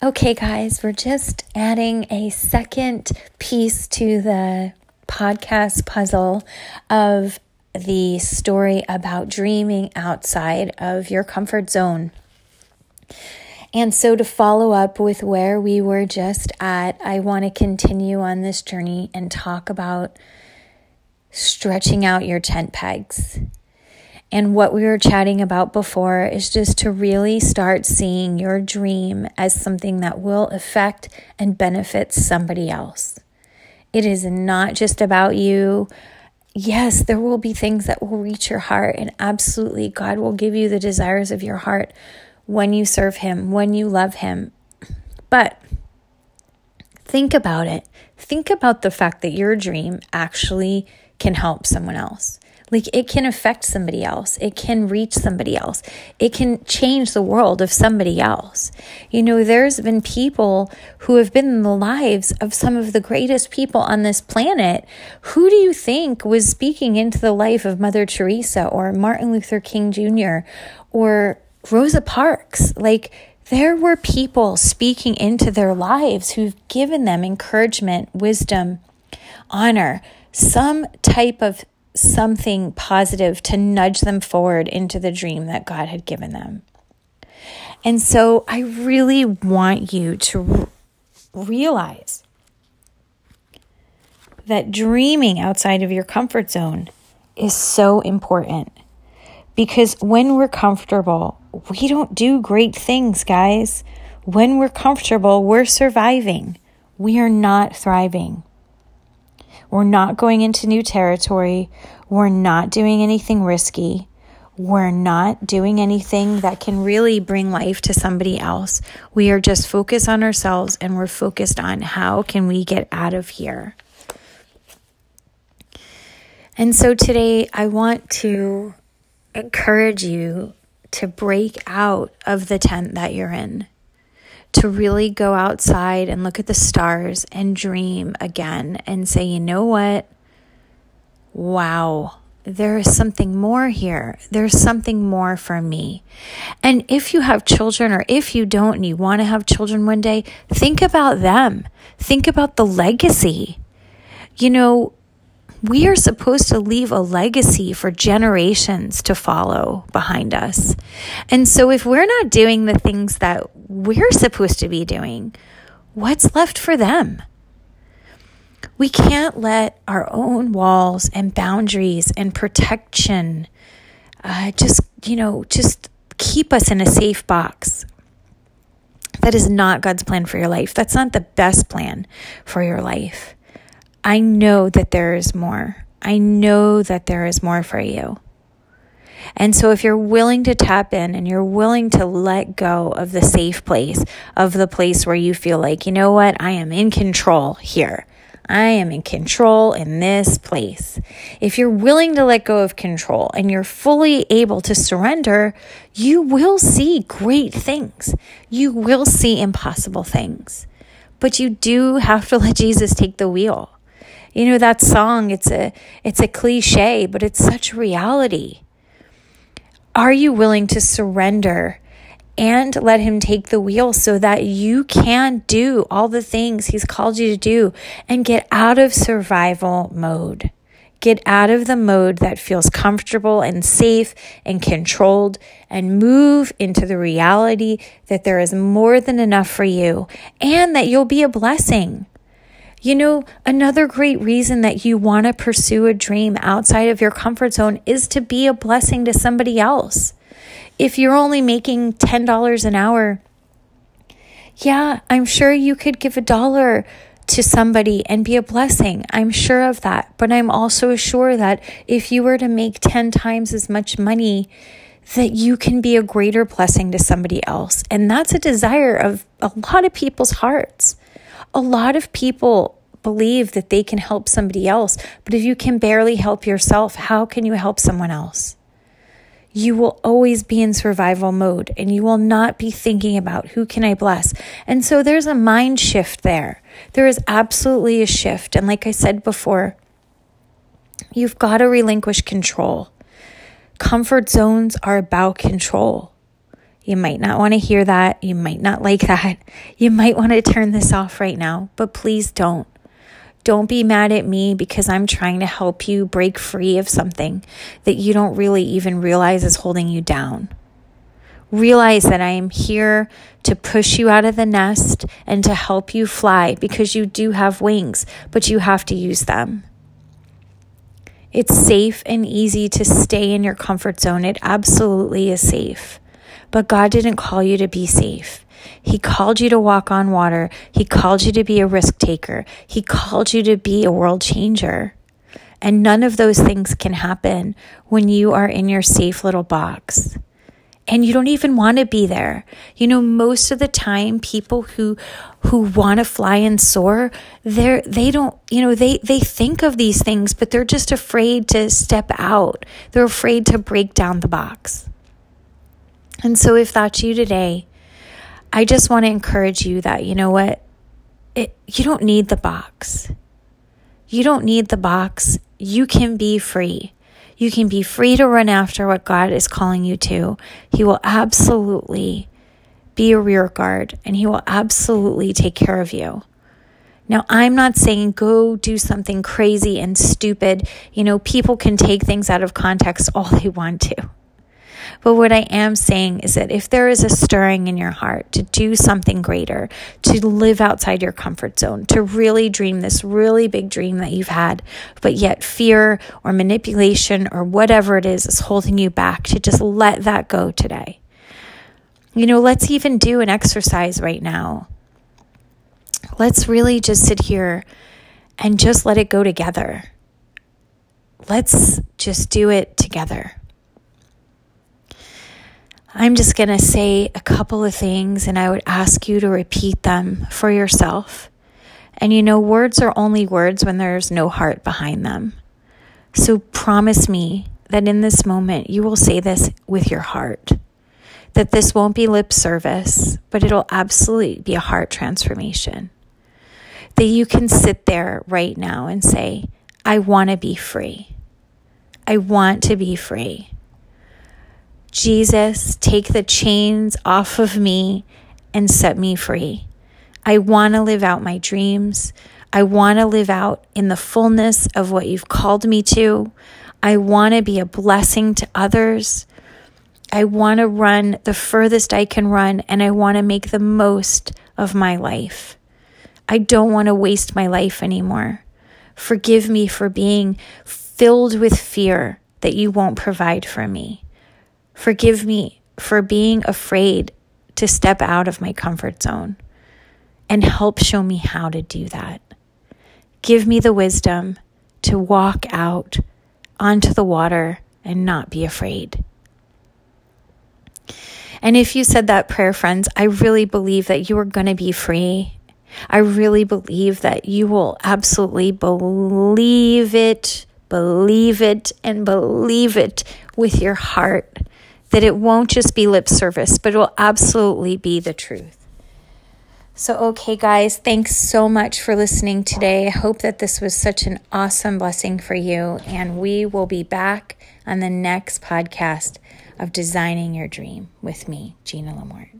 Okay, guys, we're just adding a second piece to the podcast puzzle of the story about dreaming outside of your comfort zone. And so, to follow up with where we were just at, I want to continue on this journey and talk about stretching out your tent pegs. And what we were chatting about before is just to really start seeing your dream as something that will affect and benefit somebody else. It is not just about you. Yes, there will be things that will reach your heart, and absolutely, God will give you the desires of your heart when you serve Him, when you love Him. But think about it. Think about the fact that your dream actually can help someone else. Like it can affect somebody else. It can reach somebody else. It can change the world of somebody else. You know, there's been people who have been in the lives of some of the greatest people on this planet. Who do you think was speaking into the life of Mother Teresa or Martin Luther King Jr. or Rosa Parks? Like, there were people speaking into their lives who've given them encouragement, wisdom, honor, some type of something positive to nudge them forward into the dream that God had given them. And so I really want you to realize that dreaming outside of your comfort zone is so important because when we're comfortable, we don't do great things, guys. When we're comfortable, we're surviving. We are not thriving. We're not going into new territory. We're not doing anything risky. We're not doing anything that can really bring life to somebody else. We are just focused on ourselves and we're focused on how can we get out of here. And so today I want to encourage you to break out of the tent that you're in to really go outside and look at the stars and dream again and say, you know what? Wow, there is something more here. There's something more for me. And if you have children or if you don't and you want to have children one day, think about them. Think about the legacy. You know, we are supposed to leave a legacy for generations to follow behind us. And so, if we're not doing the things that we're supposed to be doing, what's left for them? We can't let our own walls and boundaries and protection uh, just, you know, just keep us in a safe box. That is not God's plan for your life. That's not the best plan for your life. I know that there is more. I know that there is more for you. And so, if you're willing to tap in and you're willing to let go of the safe place, of the place where you feel like, you know what, I am in control here. I am in control in this place. If you're willing to let go of control and you're fully able to surrender, you will see great things. You will see impossible things. But you do have to let Jesus take the wheel. You know that song, it's a it's a cliche, but it's such reality. Are you willing to surrender and let him take the wheel so that you can do all the things he's called you to do and get out of survival mode? Get out of the mode that feels comfortable and safe and controlled and move into the reality that there is more than enough for you and that you'll be a blessing. You know, another great reason that you want to pursue a dream outside of your comfort zone is to be a blessing to somebody else. If you're only making $10 an hour, yeah, I'm sure you could give a dollar to somebody and be a blessing. I'm sure of that. But I'm also sure that if you were to make 10 times as much money, that you can be a greater blessing to somebody else. And that's a desire of a lot of people's hearts. A lot of people believe that they can help somebody else, but if you can barely help yourself, how can you help someone else? You will always be in survival mode and you will not be thinking about who can I bless. And so there's a mind shift there. There is absolutely a shift. And like I said before, you've got to relinquish control. Comfort zones are about control. You might not want to hear that. You might not like that. You might want to turn this off right now, but please don't. Don't be mad at me because I'm trying to help you break free of something that you don't really even realize is holding you down. Realize that I am here to push you out of the nest and to help you fly because you do have wings, but you have to use them. It's safe and easy to stay in your comfort zone. It absolutely is safe. But God didn't call you to be safe. He called you to walk on water. He called you to be a risk taker. He called you to be a world changer. And none of those things can happen when you are in your safe little box and you don't even want to be there. You know, most of the time people who who want to fly and soar, they're they don't, you know, they they think of these things, but they're just afraid to step out. They're afraid to break down the box. And so if that's you today, I just want to encourage you that you know what? It you don't need the box. You don't need the box. You can be free. You can be free to run after what God is calling you to. He will absolutely be a rear guard and He will absolutely take care of you. Now, I'm not saying go do something crazy and stupid. You know, people can take things out of context all they want to. But what I am saying is that if there is a stirring in your heart to do something greater, to live outside your comfort zone, to really dream this really big dream that you've had, but yet fear or manipulation or whatever it is is holding you back, to just let that go today. You know, let's even do an exercise right now. Let's really just sit here and just let it go together. Let's just do it together. I'm just going to say a couple of things and I would ask you to repeat them for yourself. And you know, words are only words when there's no heart behind them. So promise me that in this moment you will say this with your heart. That this won't be lip service, but it'll absolutely be a heart transformation. That you can sit there right now and say, I want to be free. I want to be free. Jesus, take the chains off of me and set me free. I want to live out my dreams. I want to live out in the fullness of what you've called me to. I want to be a blessing to others. I want to run the furthest I can run and I want to make the most of my life. I don't want to waste my life anymore. Forgive me for being filled with fear that you won't provide for me. Forgive me for being afraid to step out of my comfort zone and help show me how to do that. Give me the wisdom to walk out onto the water and not be afraid. And if you said that prayer, friends, I really believe that you are going to be free. I really believe that you will absolutely believe it, believe it, and believe it with your heart that it won't just be lip service, but it will absolutely be the truth. So, okay, guys, thanks so much for listening today. I hope that this was such an awesome blessing for you. And we will be back on the next podcast of Designing Your Dream with me, Gina Lamort.